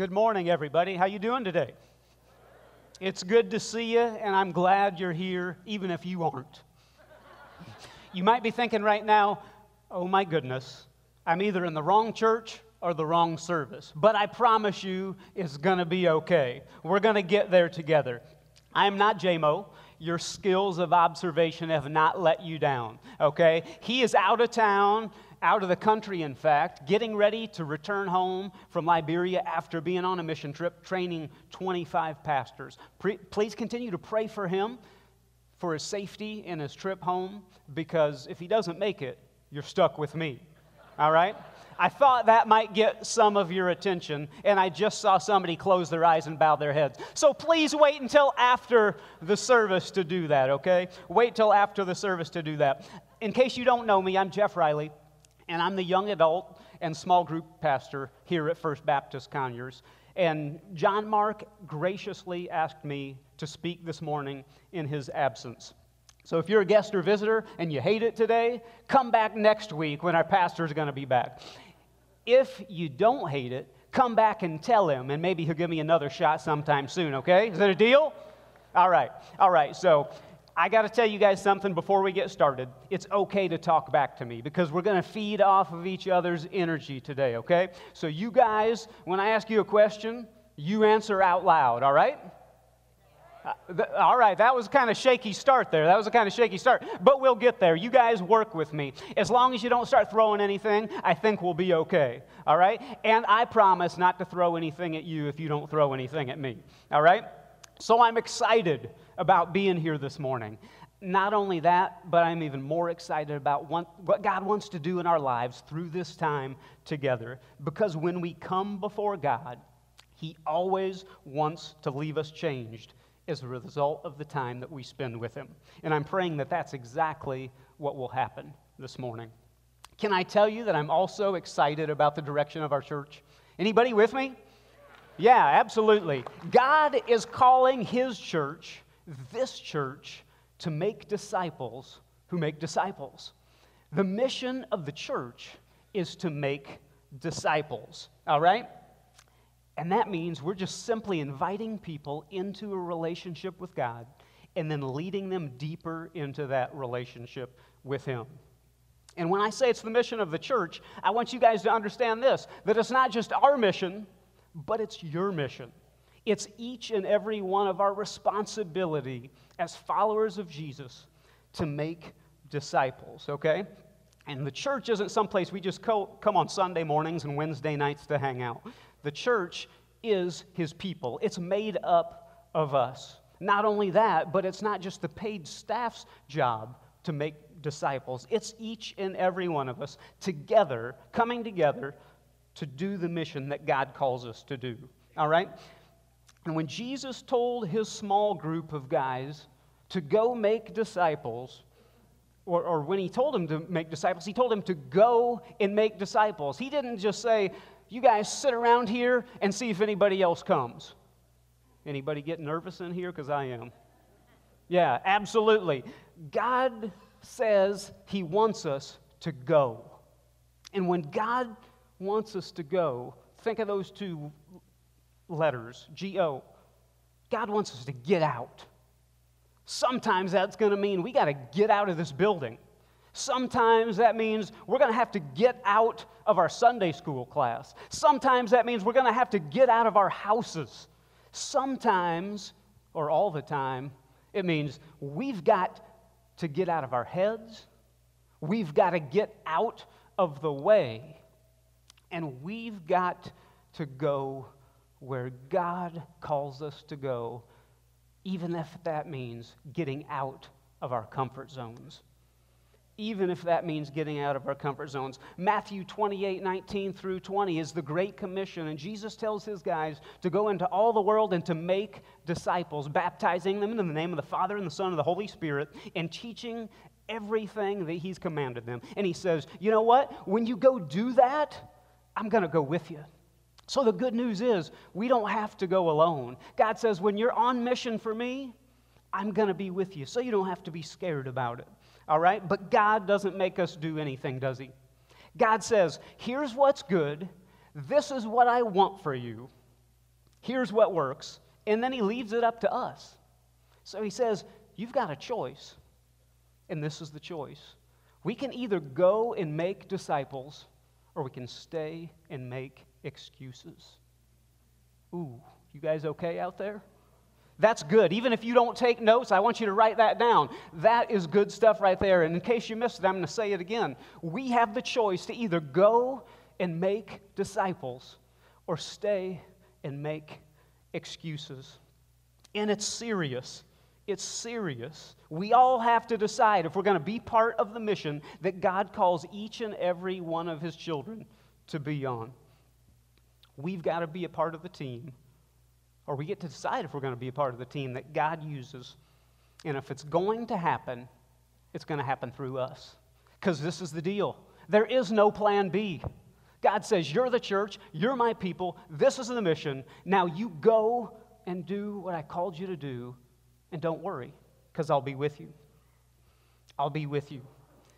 Good morning, everybody. How you doing today? It's good to see you, and I'm glad you're here, even if you aren't. You might be thinking right now, oh my goodness, I'm either in the wrong church or the wrong service. But I promise you, it's going to be okay. We're going to get there together. I'm not JMO. Your skills of observation have not let you down, okay? He is out of town out of the country, in fact, getting ready to return home from Liberia after being on a mission trip, training 25 pastors. Pre- please continue to pray for him, for his safety in his trip home, because if he doesn't make it, you're stuck with me. All right? I thought that might get some of your attention, and I just saw somebody close their eyes and bow their heads. So please wait until after the service to do that, okay? Wait till after the service to do that. In case you don't know me, I'm Jeff Riley and I'm the young adult and small group pastor here at First Baptist Conyers. And John Mark graciously asked me to speak this morning in his absence. So if you're a guest or visitor and you hate it today, come back next week when our pastor is going to be back. If you don't hate it, come back and tell him, and maybe he'll give me another shot sometime soon, okay? Is that a deal? All right, all right. So I got to tell you guys something before we get started. It's okay to talk back to me because we're going to feed off of each other's energy today, okay? So, you guys, when I ask you a question, you answer out loud, all right? Uh, th- all right, that was a kind of shaky start there. That was a kind of shaky start, but we'll get there. You guys work with me. As long as you don't start throwing anything, I think we'll be okay. All right? And I promise not to throw anything at you if you don't throw anything at me. All right? So I'm excited about being here this morning. Not only that, but I'm even more excited about what God wants to do in our lives through this time together. Because when we come before God, He always wants to leave us changed as a result of the time that we spend with Him. And I'm praying that that's exactly what will happen this morning. Can I tell you that I'm also excited about the direction of our church? Anybody with me? Yeah, absolutely. God is calling His church, this church, to make disciples who make disciples. The mission of the church is to make disciples, all right? And that means we're just simply inviting people into a relationship with God and then leading them deeper into that relationship with Him. And when I say it's the mission of the church, I want you guys to understand this that it's not just our mission but it's your mission. It's each and every one of our responsibility as followers of Jesus to make disciples, okay? And the church isn't someplace we just co- come on Sunday mornings and Wednesday nights to hang out. The church is his people, it's made up of us. Not only that, but it's not just the paid staff's job to make disciples, it's each and every one of us together, coming together to do the mission that God calls us to do. All right? And when Jesus told his small group of guys to go make disciples, or, or when he told them to make disciples, he told them to go and make disciples. He didn't just say, You guys sit around here and see if anybody else comes. Anybody get nervous in here? Because I am. Yeah, absolutely. God says he wants us to go. And when God wants us to go, think of those two letters, G O. God wants us to get out. Sometimes that's going to mean we got to get out of this building. Sometimes that means we're going to have to get out of our Sunday school class. Sometimes that means we're going to have to get out of our houses. Sometimes, or all the time, it means we've got to get out of our heads. We've got to get out of the way and we've got to go where God calls us to go, even if that means getting out of our comfort zones. Even if that means getting out of our comfort zones. Matthew 28 19 through 20 is the Great Commission, and Jesus tells his guys to go into all the world and to make disciples, baptizing them in the name of the Father and the Son and the Holy Spirit, and teaching everything that he's commanded them. And he says, You know what? When you go do that, I'm going to go with you. So the good news is we don't have to go alone. God says, when you're on mission for me, I'm going to be with you. So you don't have to be scared about it. All right? But God doesn't make us do anything, does He? God says, here's what's good. This is what I want for you. Here's what works. And then he leaves it up to us. So he says, You've got a choice. And this is the choice. We can either go and make disciples, or we can stay and make excuses. Ooh, you guys okay out there? That's good. Even if you don't take notes, I want you to write that down. That is good stuff right there. And in case you missed it, I'm going to say it again. We have the choice to either go and make disciples or stay and make excuses. And it's serious. It's serious. We all have to decide if we're going to be part of the mission that God calls each and every one of his children to be on. We've got to be a part of the team, or we get to decide if we're going to be a part of the team that God uses. And if it's going to happen, it's going to happen through us. Because this is the deal there is no plan B. God says, You're the church, you're my people, this is the mission. Now you go and do what I called you to do, and don't worry, because I'll be with you. I'll be with you.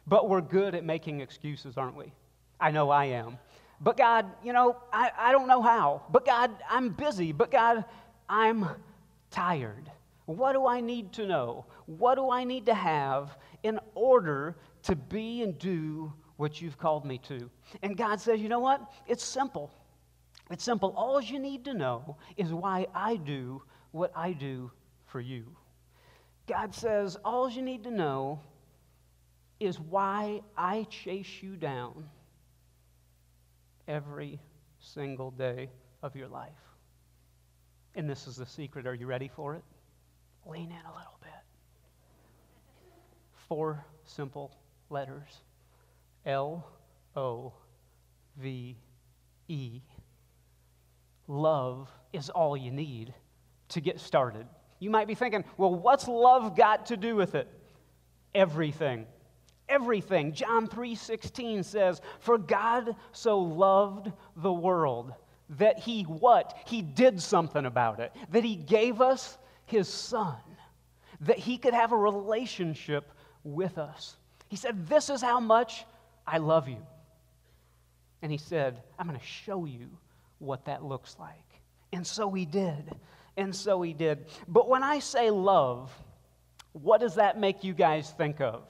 But we're good at making excuses, aren't we? I know I am. But God, you know, I, I don't know how. But God, I'm busy. But God, I'm tired. What do I need to know? What do I need to have in order to be and do what you've called me to. And God says, you know what? It's simple. It's simple. All you need to know is why I do what I do for you. God says, all you need to know is why I chase you down every single day of your life. And this is the secret. Are you ready for it? Lean in a little bit. Four simple letters L O V E. Love is all you need to get started. You might be thinking, well, what's love got to do with it? Everything. Everything. John 3:16 says, "For God so loved the world that he what? He did something about it. That he gave us his son. That he could have a relationship with us. He said, "This is how much I love you. And he said, I'm going to show you what that looks like. And so he did. And so he did. But when I say love, what does that make you guys think of?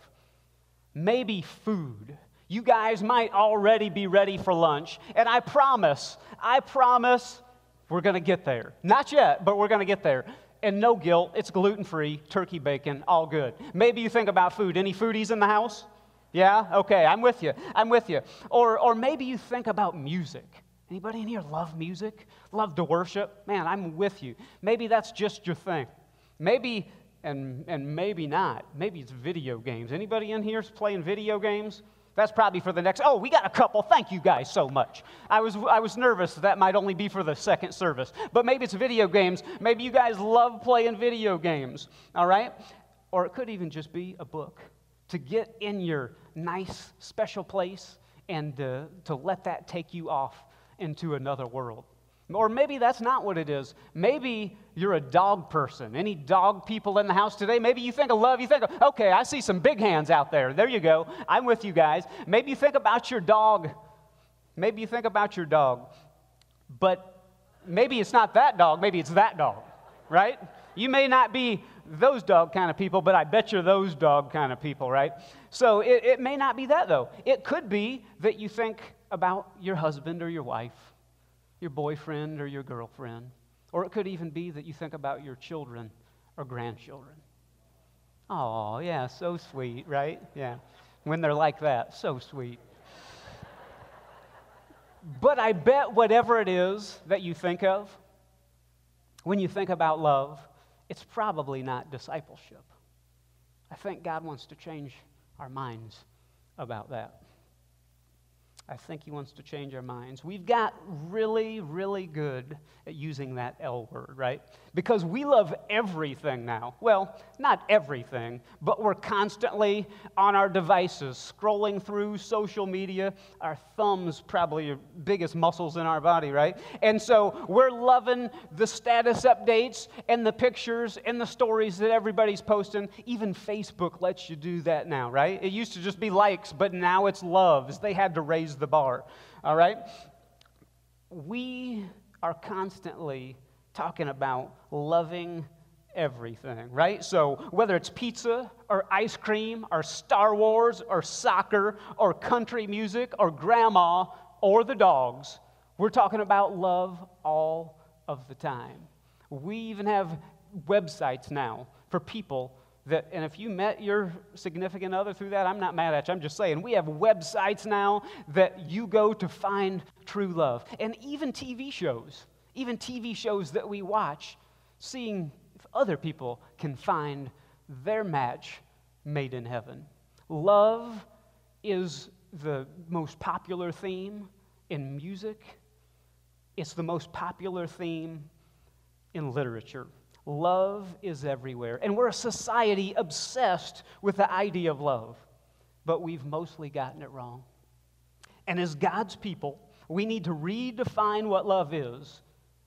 Maybe food. You guys might already be ready for lunch. And I promise, I promise we're going to get there. Not yet, but we're going to get there. And no guilt, it's gluten free, turkey bacon, all good. Maybe you think about food. Any foodies in the house? Yeah? Okay, I'm with you. I'm with you. Or, or maybe you think about music. Anybody in here love music? Love to worship? Man, I'm with you. Maybe that's just your thing. Maybe, and, and maybe not. Maybe it's video games. Anybody in here playing video games? That's probably for the next. Oh, we got a couple. Thank you guys so much. I was, I was nervous that might only be for the second service. But maybe it's video games. Maybe you guys love playing video games. All right? Or it could even just be a book to get in your nice, special place and uh, to let that take you off into another world. Or maybe that's not what it is. Maybe you're a dog person. Any dog people in the house today? Maybe you think of love. You think, of, okay, I see some big hands out there. There you go. I'm with you guys. Maybe you think about your dog. Maybe you think about your dog. But maybe it's not that dog. Maybe it's that dog, right? You may not be those dog kind of people, but I bet you're those dog kind of people, right? So it, it may not be that, though. It could be that you think about your husband or your wife, your boyfriend or your girlfriend, or it could even be that you think about your children or grandchildren. Oh, yeah, so sweet, right? Yeah. When they're like that, so sweet. but I bet whatever it is that you think of, when you think about love, it's probably not discipleship. I think God wants to change our minds about that. I think he wants to change our minds. We've got really, really good at using that L word, right? Because we love everything now. Well, not everything, but we're constantly on our devices, scrolling through social media. Our thumbs probably are biggest muscles in our body, right? And so we're loving the status updates and the pictures and the stories that everybody's posting. Even Facebook lets you do that now, right? It used to just be likes, but now it's loves. They had to raise the bar, all right? We are constantly talking about loving everything, right? So whether it's pizza or ice cream or Star Wars or soccer or country music or grandma or the dogs, we're talking about love all of the time. We even have websites now for people that, and if you met your significant other through that, I'm not mad at you. I'm just saying, we have websites now that you go to find true love. And even TV shows, even TV shows that we watch, seeing if other people can find their match made in heaven. Love is the most popular theme in music, it's the most popular theme in literature. Love is everywhere. And we're a society obsessed with the idea of love, but we've mostly gotten it wrong. And as God's people, we need to redefine what love is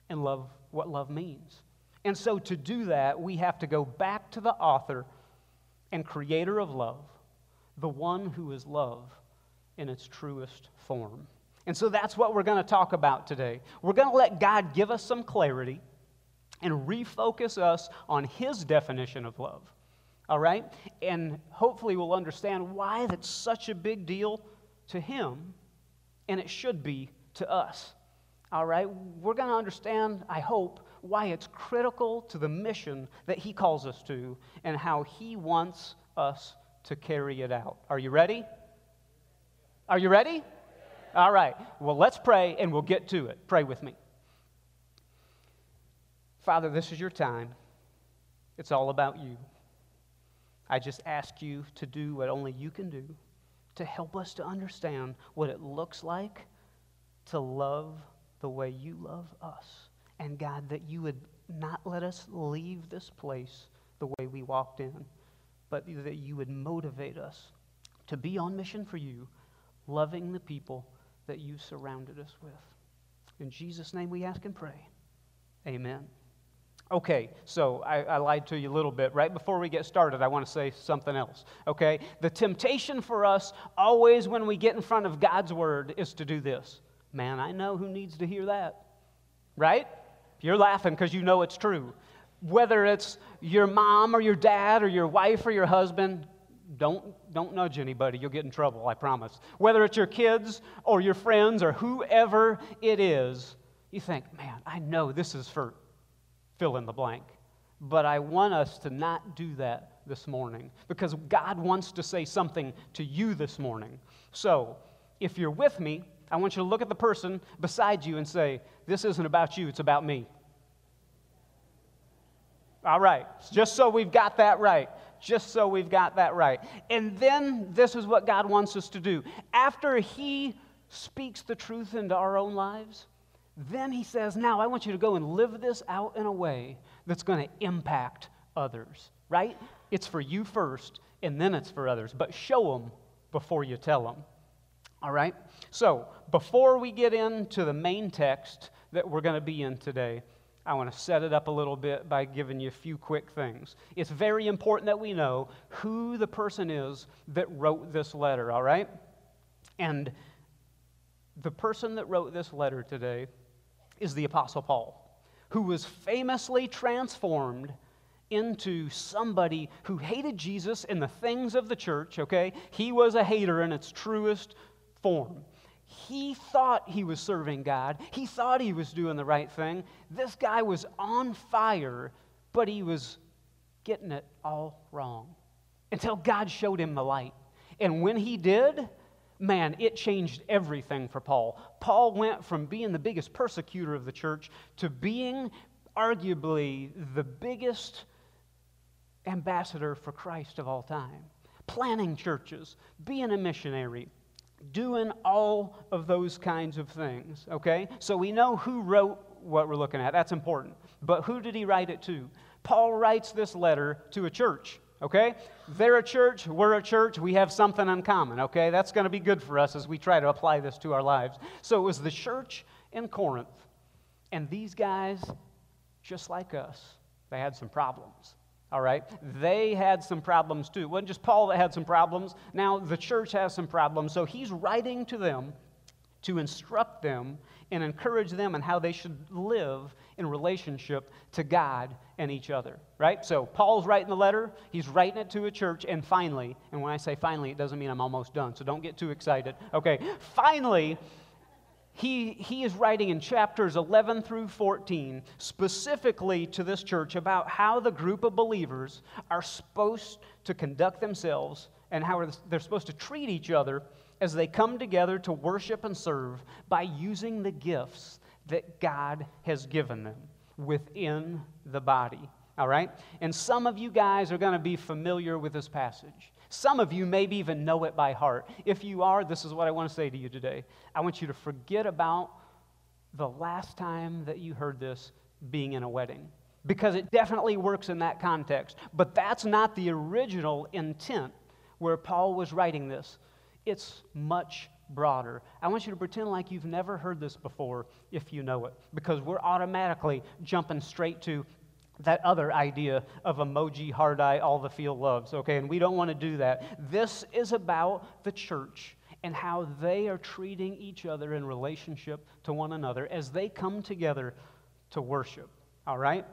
and love what love means. And so to do that, we have to go back to the author and creator of love, the one who is love in its truest form. And so that's what we're going to talk about today. We're going to let God give us some clarity and refocus us on His definition of love. All right? And hopefully we'll understand why that's such a big deal to Him, and it should be to us. All right? We're going to understand, I hope, why it's critical to the mission that He calls us to and how He wants us to carry it out. Are you ready? Are you ready? All right. Well, let's pray and we'll get to it. Pray with me. Father, this is your time. It's all about you. I just ask you to do what only you can do to help us to understand what it looks like to love the way you love us. And God, that you would not let us leave this place the way we walked in, but that you would motivate us to be on mission for you, loving the people that you surrounded us with. In Jesus' name we ask and pray. Amen. Okay, so I, I, lied to you a little bit. Right before we get started, I want to say something else. Okay? The temptation for us, always when we get in front of God's word, is to do this. Man, I know who needs to hear that. Right? You're laughing because you know it's true. Whether it's your mom or your dad or your wife or your husband, don't, don't nudge anybody. You'll get in trouble, I promise. Whether it's your kids or your friends or whoever it is, you think, man, I know this is for fill in the blank. But I want us to not do that this morning because God wants to say something to you this morning. So, if you're with me, I want you to look at the person beside you and say, This isn't about you, it's about me. All right, just so we've got that right. Just so we've got that right. And then this is what God wants us to do. After He speaks the truth into our own lives, then he says, Now I want you to go and live this out in a way that's going to impact others, right? It's for you first, and then it's for others. But show them before you tell them. All right? So, before we get into the main text that we're going to be in today, I want to set it up a little bit by giving you a few quick things. It's very important that we know who the person is that wrote this letter, all right? And the person that wrote this letter today is the Apostle Paul, who was famously transformed into somebody who hated Jesus and the things of the church, okay? He was a hater in its truest form. He thought he was serving God, he thought he was doing the right thing. This guy was on fire, but he was getting it all wrong until God showed him the light. And when he did, man, it changed everything for Paul. Paul went from being the biggest persecutor of the church to being arguably the biggest ambassador for Christ of all time, planning churches, being a missionary, doing all of those kinds of things, okay? So we know who wrote what we're looking at. That's important. But who did he write it to? Paul writes this letter to a church okay? They're a church, we're a church, we have something in common, okay? That's going to be good for us as we try to apply this to our lives. So it was the church in Corinth, and these guys, just like us, they had some problems. All right? They had some problems too. It wasn't just Paul that had some problems. Now the church has some problems. So he's writing to them to instruct them and encourage them in how they should live in relationship to God and each other, right? So Paul's writing the letter, he's writing it to a church, and finally, and when I say finally, it doesn't mean I'm almost done, so don't get too excited. Okay, finally, he, he is writing in chapters 11 through 14 specifically to this church about how the group of believers are supposed to conduct themselves and how they're supposed to treat each other as they come together to worship and serve by using the gifts that God has given them within the body. All right? And some of you guys are going to be familiar with this passage. Some of you maybe even know it by heart. If you are, this is what I want to say to you today. I want you to forget about the last time that you heard this being in a wedding because it definitely works in that context. But that's not the original intent where Paul was writing this. It's much broader. I want you to pretend like you've never heard this before if you know it, because we're automatically jumping straight to that other idea of emoji, hard eye, all the field loves, okay? And we don't want to do that. This is about the church and how they are treating each other in relationship to one another as they come together to worship, all right?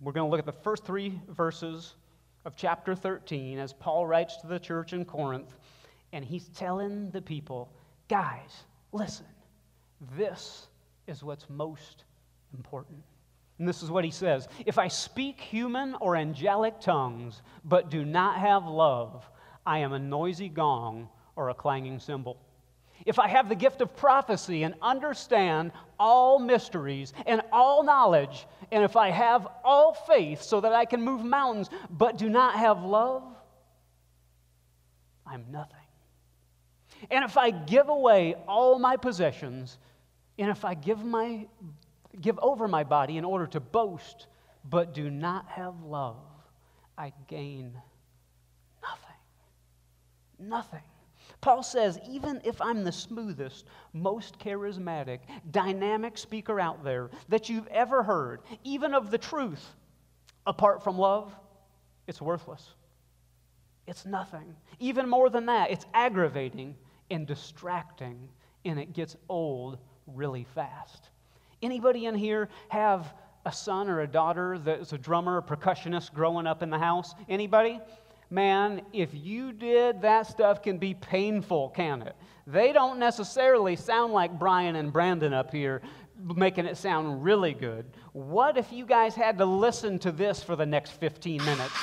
We're going to look at the first three verses of chapter 13 as Paul writes to the church in Corinth and he's telling the people, guys, listen, this is what's most important. And this is what he says If I speak human or angelic tongues, but do not have love, I am a noisy gong or a clanging cymbal. If I have the gift of prophecy and understand all mysteries and all knowledge, and if I have all faith so that I can move mountains, but do not have love, I'm nothing. And if I give away all my possessions, and if I give, my, give over my body in order to boast, but do not have love, I gain nothing. Nothing. Paul says, even if I'm the smoothest, most charismatic, dynamic speaker out there that you've ever heard, even of the truth, apart from love, it's worthless. It's nothing. Even more than that, it's aggravating and distracting, and it gets old really fast. Anybody in here have a son or a daughter that's a drummer or percussionist growing up in the house? Anybody? Man, if you did, that stuff can be painful, can it? They don't necessarily sound like Brian and Brandon up here making it sound really good. What if you guys had to listen to this for the next 15 minutes?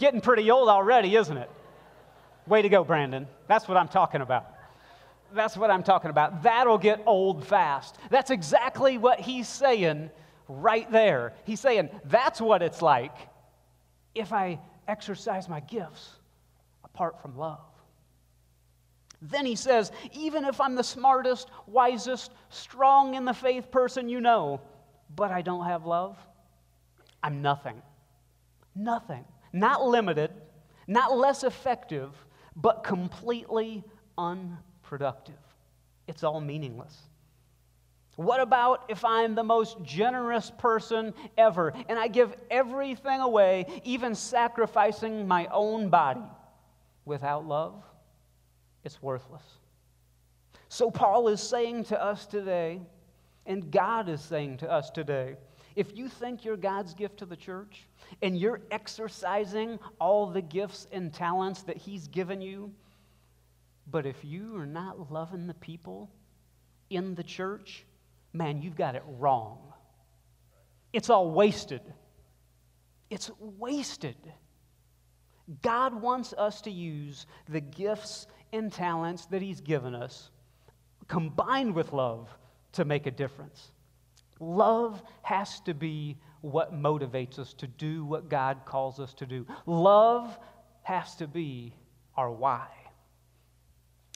Getting pretty old already, isn't it? Way to go, Brandon. That's what I'm talking about. That's what I'm talking about. That'll get old fast. That's exactly what he's saying right there. He's saying, that's what it's like if I exercise my gifts apart from love. Then he says, even if I'm the smartest, wisest, strong in the faith person you know, but I don't have love, I'm nothing. Nothing not limited, not less effective, but completely unproductive. It's all meaningless. What about if I'm the most generous person ever and I give everything away, even sacrificing my own body? Without love, it's worthless. So, Paul is saying to us today, and God is saying to us today, if you think you're God's gift to the church and you're exercising all the gifts and talents that He's given you, but if you are not loving the people in the church, man, you've got it wrong. It's all wasted. It's wasted. God wants us to use the gifts and talents that He's given us, combined with love, to make a difference. Love has to be what motivates us to do what God calls us to do. Love has to be our why.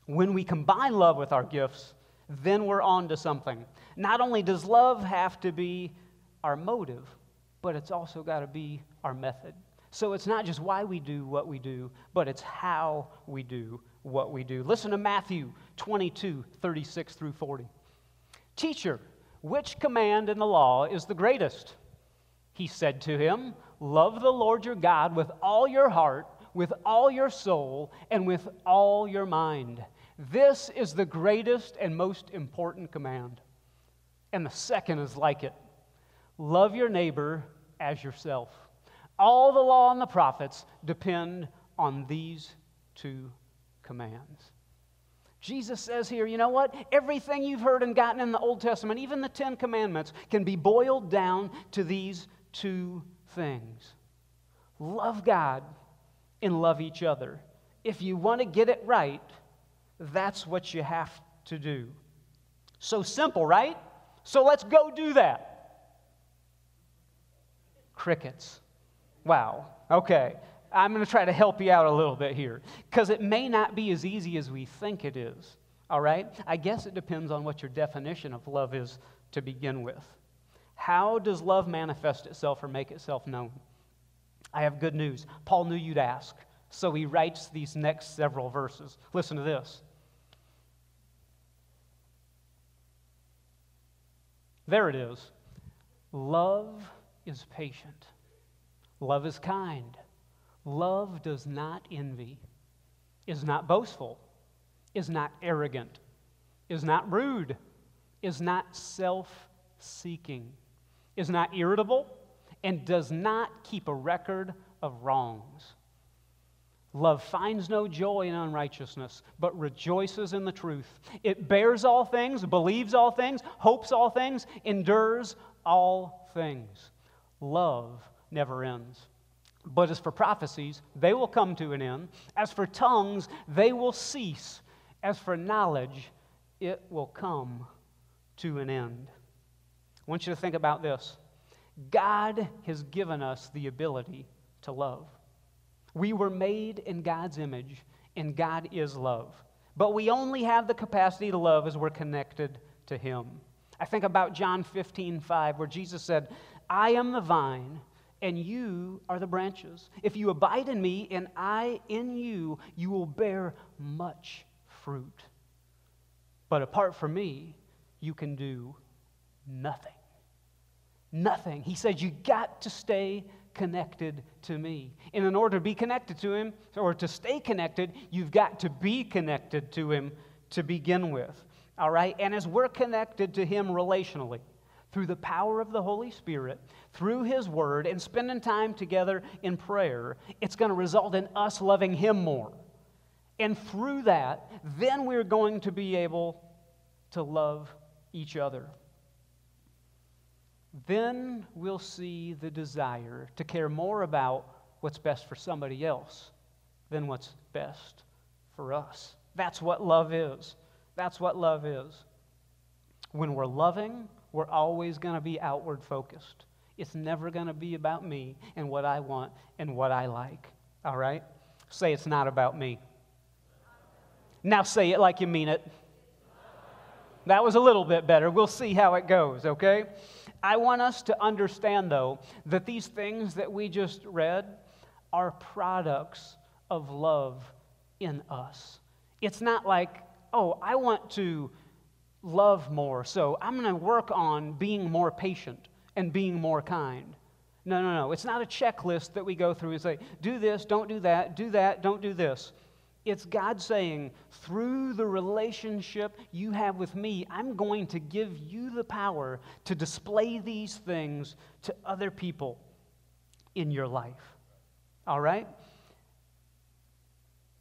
When we combine love with our gifts, then we're on to something. Not only does love have to be our motive, but it's also got to be our method. So it's not just why we do what we do, but it's how we do what we do. Listen to Matthew 22, 36 through 40. Teacher, which command in the law is the greatest? He said to him, love the Lord your God with all your heart, with all your soul, and with all your mind. This is the greatest and most important command. And the second is like it love your neighbor as yourself. All the law and the prophets depend on these two commands. Jesus says here, you know what? Everything you've heard and gotten in the Old Testament, even the Ten Commandments, can be boiled down to these two things love God and love each other. If you want to get it right, that's what you have to do. So simple, right? So let's go do that. Crickets. Wow. Okay. I'm going to try to help you out a little bit here because it may not be as easy as we think it is. All right? I guess it depends on what your definition of love is to begin with. How does love manifest itself or make itself known? I have good news. Paul knew you'd ask, so he writes these next several verses. Listen to this. There it is. Love is patient. Love is kind. Love does not envy, is not boastful, is not arrogant, is not rude, is not self seeking, is not irritable, and does not keep a record of wrongs. Love finds no joy in unrighteousness, but rejoices in the truth. It bears all things, believes all things, hopes all things, endures all things. Love never ends. But as for prophecies, they will come to an end. As for tongues, they will cease. As for knowledge, it will come to an end. I want you to think about this God has given us the ability to love. We were made in God's image, and God is love. But we only have the capacity to love as we're connected to Him. I think about John 15, 5, where Jesus said, I am the vine and you are the branches. If you abide in me and I in you, you will bear much fruit. But apart from me, you can do nothing. Nothing. He says you got to stay connected to me. And in order to be connected to him, or to stay connected, you've got to be connected to him to begin with. All right? And as we're connected to him relationally, through the power of the Holy Spirit, through His Word, and spending time together in prayer, it's going to result in us loving Him more. And through that, then we're going to be able to love each other. Then we'll see the desire to care more about what's best for somebody else than what's best for us. That's what love is. That's what love is. When we're loving, we're always going to be outward focused. It's never going to be about me and what I want and what I like. All right? Say it's not about me. Now say it like you mean it. That was a little bit better. We'll see how it goes, okay? I want us to understand, though, that these things that we just read are products of love in us. It's not like, oh, I want to love more. So I'm going to work on being more patient and being more kind. No, no, no. It's not a checklist that we go through and say, do this, don't do that, do that, don't do this. It's God saying, through the relationship you have with me, I'm going to give you the power to display these things to other people in your life. All right?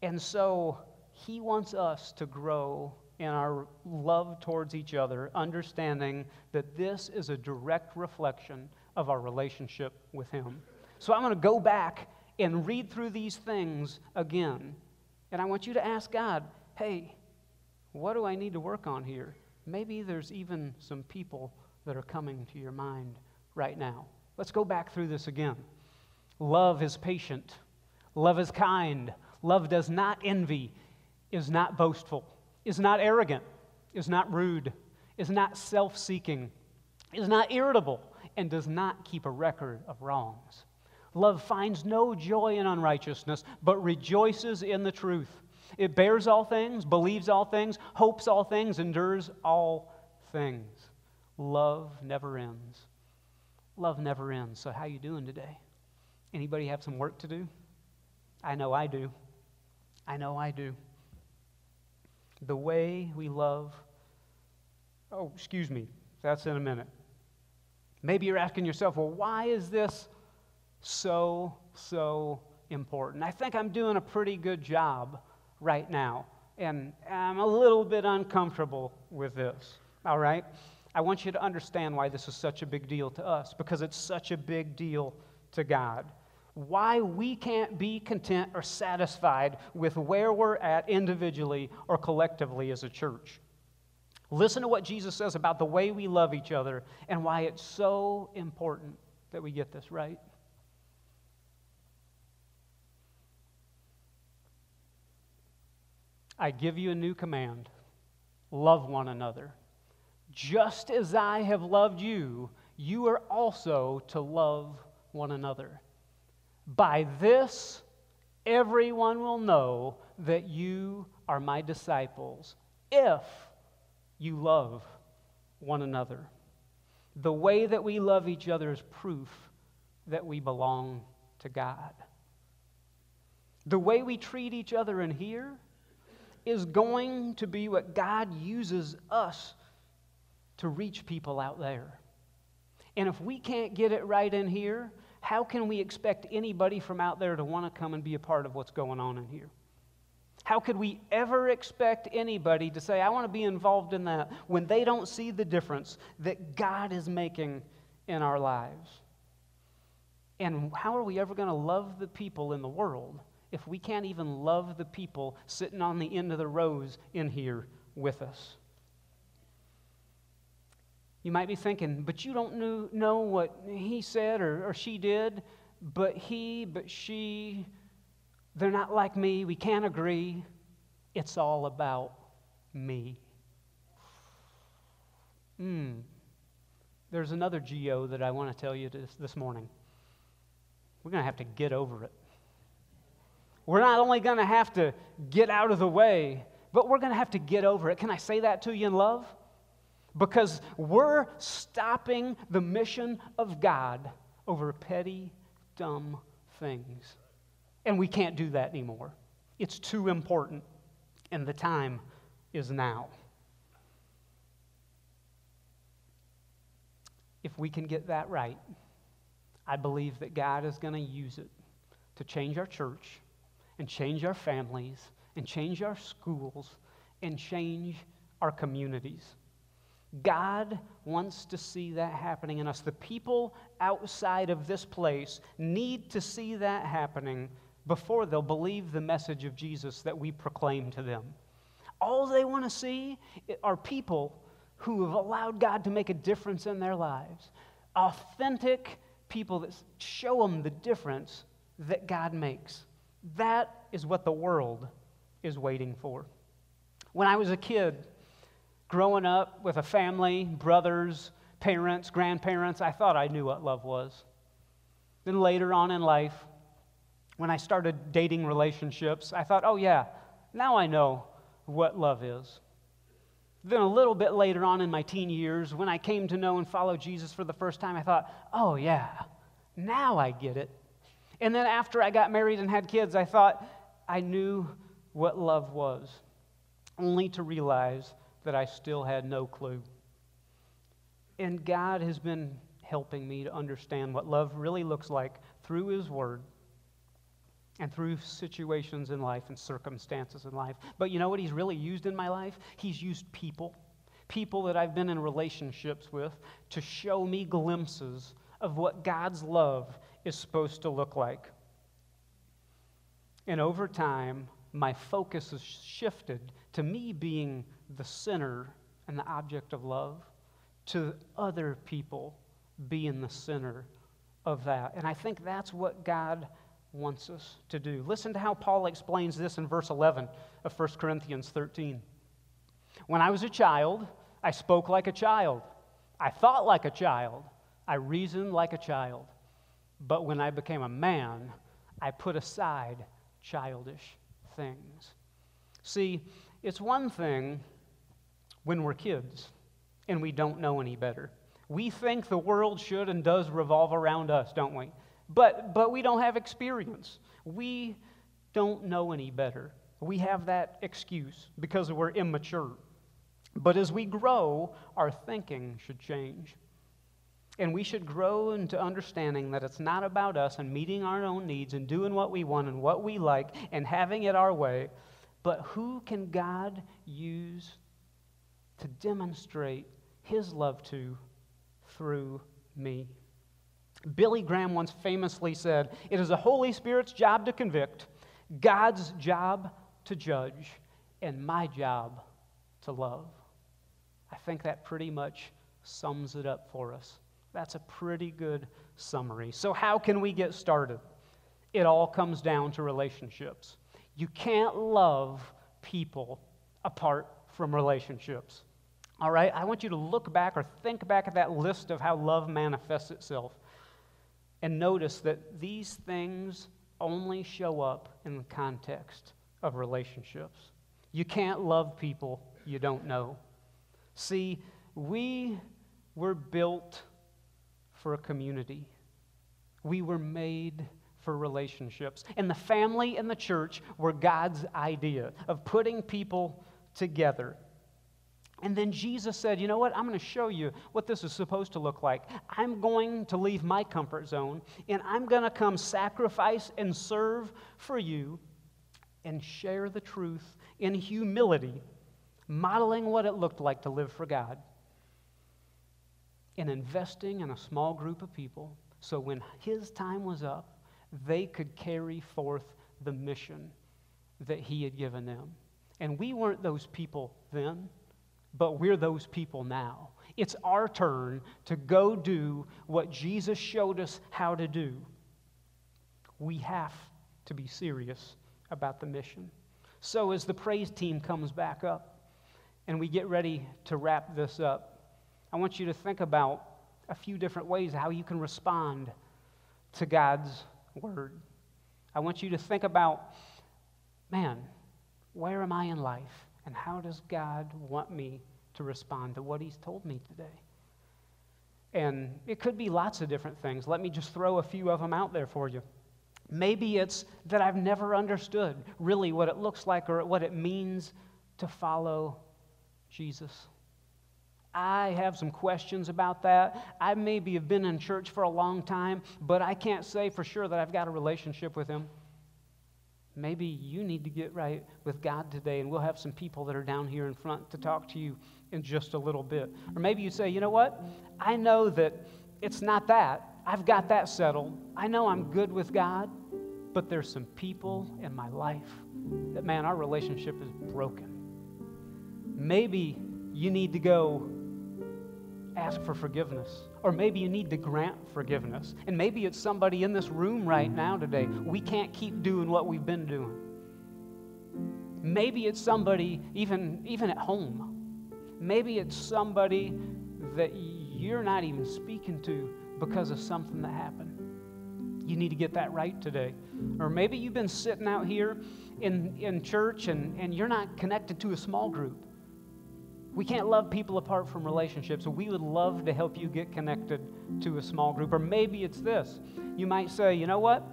And so he wants us to grow in our love towards each other, understanding that this is a direct reflection of our relationship with Him. So I'm going to go back and read through these things again. And I want you to ask God, hey, what do I need to work on here? Maybe there's even some people that are coming to your mind right now. Let's go back through this again. Love is patient, love is kind, love does not envy, is not boastful is not arrogant, is not rude, is not self seeking, is not irritable, and does not keep a record of wrongs. Love finds no joy in unrighteousness, but rejoices in the truth. It bears all things, believes all things, hopes all things, endures all things. Love never ends. Love never ends. So how you doing today? Anybody have some work to do? I know I do. I know I do. The way we love, oh, excuse me, that's in a minute. Maybe you're asking yourself, well, why is this so, so important? I think I'm doing a pretty good job right now, and I'm a little bit uncomfortable with this, all right? I want you to understand why this is such a big deal to us, because it's such a big deal to God why we can't be content or satisfied with where we're at individually or collectively as a church. Listen to what Jesus says about the way we love each other and why it's so important that we get this right. I give you a new command love one another. Just as I have loved you, you are also to love one another. By this, everyone will know that you are my disciples if you love one another. The way that we love each other is proof that we belong to God. The way we treat each other in here is going to be what God uses us to reach people out there. And if we can't get it right in here, how can we expect anybody from out there to want to come and be a part of what's going on in here? How could we ever expect anybody to say, I want to be involved in that, when they don't see the difference that God is making in our lives? And how are we ever going to love the people in the world if we can't even love the people sitting on the end of the rows in here with us? You might be thinking, but you don't know, know what he said or, or she did, but he, but she, they're not like me. We can't agree. It's all about me. Hmm. There's another GO that I want to tell you this, this morning. We're going to have to get over it. We're not only going to have to get out of the way, but we're going to have to get over it. Can I say that to you in love? Because we're stopping the mission of God over petty, dumb things. And we can't do that anymore. It's too important, and the time is now. If we can get that right, I believe that God is going to use it to change our church and change our families and change our schools and change our communities. God wants to see that happening in us. The people outside of this place need to see that happening before they'll believe the message of Jesus that we proclaim to them. All they want to see are people who have allowed God to make a difference in their lives. Authentic people that show them the difference that God makes. That is what the world is waiting for. When I was a kid, growing up with a family, brothers, parents, grandparents, I thought I knew what love was. Then later on in life, when I started dating relationships, I thought, oh, yeah, now I know what love is. Then a little bit later on in my teen years, when I came to know and follow Jesus for the first time, I thought, oh, yeah, now I get it. And then after I got married and had kids, I thought I knew what love was, only to realize that I still had no clue. And God has been helping me to understand what love really looks like through His Word and through situations in life and circumstances in life. But you know what He's really used in my life? He's used people, people that I've been in relationships with, to show me glimpses of what God's love is supposed to look like. And over time, my focus has shifted to me being the center and the object of love to other people being the center of that. And I think that's what God wants us to do. Listen to how Paul explains this in verse 11 of 1 Corinthians 13. When I was a child, I spoke like a child. I thought like a child. I reasoned like a child. But when I became a man, I put aside childish things. See, it's one thing when we're kids and we don't know any better. We think the world should and does revolve around us, don't we? But, but we don't have experience. We don't know any better. We have that excuse because we're immature. But as we grow, our thinking should change. And we should grow into understanding that it's not about us and meeting our own needs and doing what we want and what we like and having it our way, but who can God use to demonstrate his love to through me? Billy Graham once famously said, It is the Holy Spirit's job to convict, God's job to judge, and my job to love. I think that pretty much sums it up for us. That's a pretty good summary. So, how can we get started? It all comes down to relationships. You can't love people apart from relationships. All right? I want you to look back or think back at that list of how love manifests itself and notice that these things only show up in the context of relationships. You can't love people you don't know. See, we were built for a community. We were made for relationships. And the family and the church were God's idea of putting people together. And then Jesus said, You know what? I'm going to show you what this is supposed to look like. I'm going to leave my comfort zone and I'm going to come sacrifice and serve for you and share the truth in humility, modeling what it looked like to live for God and investing in a small group of people so when his time was up, they could carry forth the mission that he had given them. And we weren't those people then, but we're those people now. It's our turn to go do what Jesus showed us how to do. We have to be serious about the mission. So, as the praise team comes back up and we get ready to wrap this up, I want you to think about a few different ways how you can respond to God's word. I want you to think about, man, where am I in life? And how does God want me to respond to what He's told me today? And it could be lots of different things. Let me just throw a few of them out there for you. Maybe it's that I've never understood really what it looks like or what it means to follow Jesus. I have some questions about that. I maybe have been in church for a long time, but I can't say for sure that I've got a relationship with Him. Maybe you need to get right with God today, and we'll have some people that are down here in front to talk to you in just a little bit. Or maybe you say, you know what? I know that it's not that. I've got that settled. I know I'm good with God, but there's some people in my life that, man, our relationship is broken. Maybe you need to go ask for forgiveness. Or maybe you need to grant forgiveness. And maybe it's somebody in this room right now today. We can't keep doing what we've been doing. Maybe it's somebody even, even at home. Maybe it's somebody that you're not even speaking to because of something that happened. You need to get that right today. Or maybe you've been sitting out here in, in church and, and you're not connected to a small group. We can't love people apart from relationships, we would love to help you get connected to a small group. Or maybe it's this. You might say, you know what?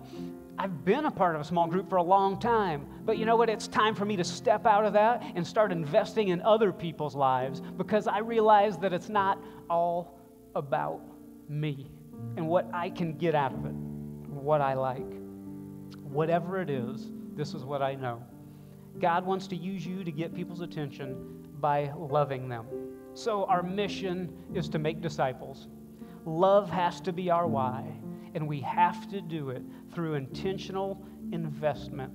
I've been a part of a small group for a long time, but you know what? It's time for me to step out of that and start investing in other people's lives because I realize that it's not all about me and what I can get out of it, what I like. Whatever it is, this is what I know. God wants to use you to get people's attention by loving them. So, our mission is to make disciples. Love has to be our why, and we have to do it through intentional investment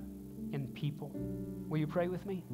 in people. Will you pray with me?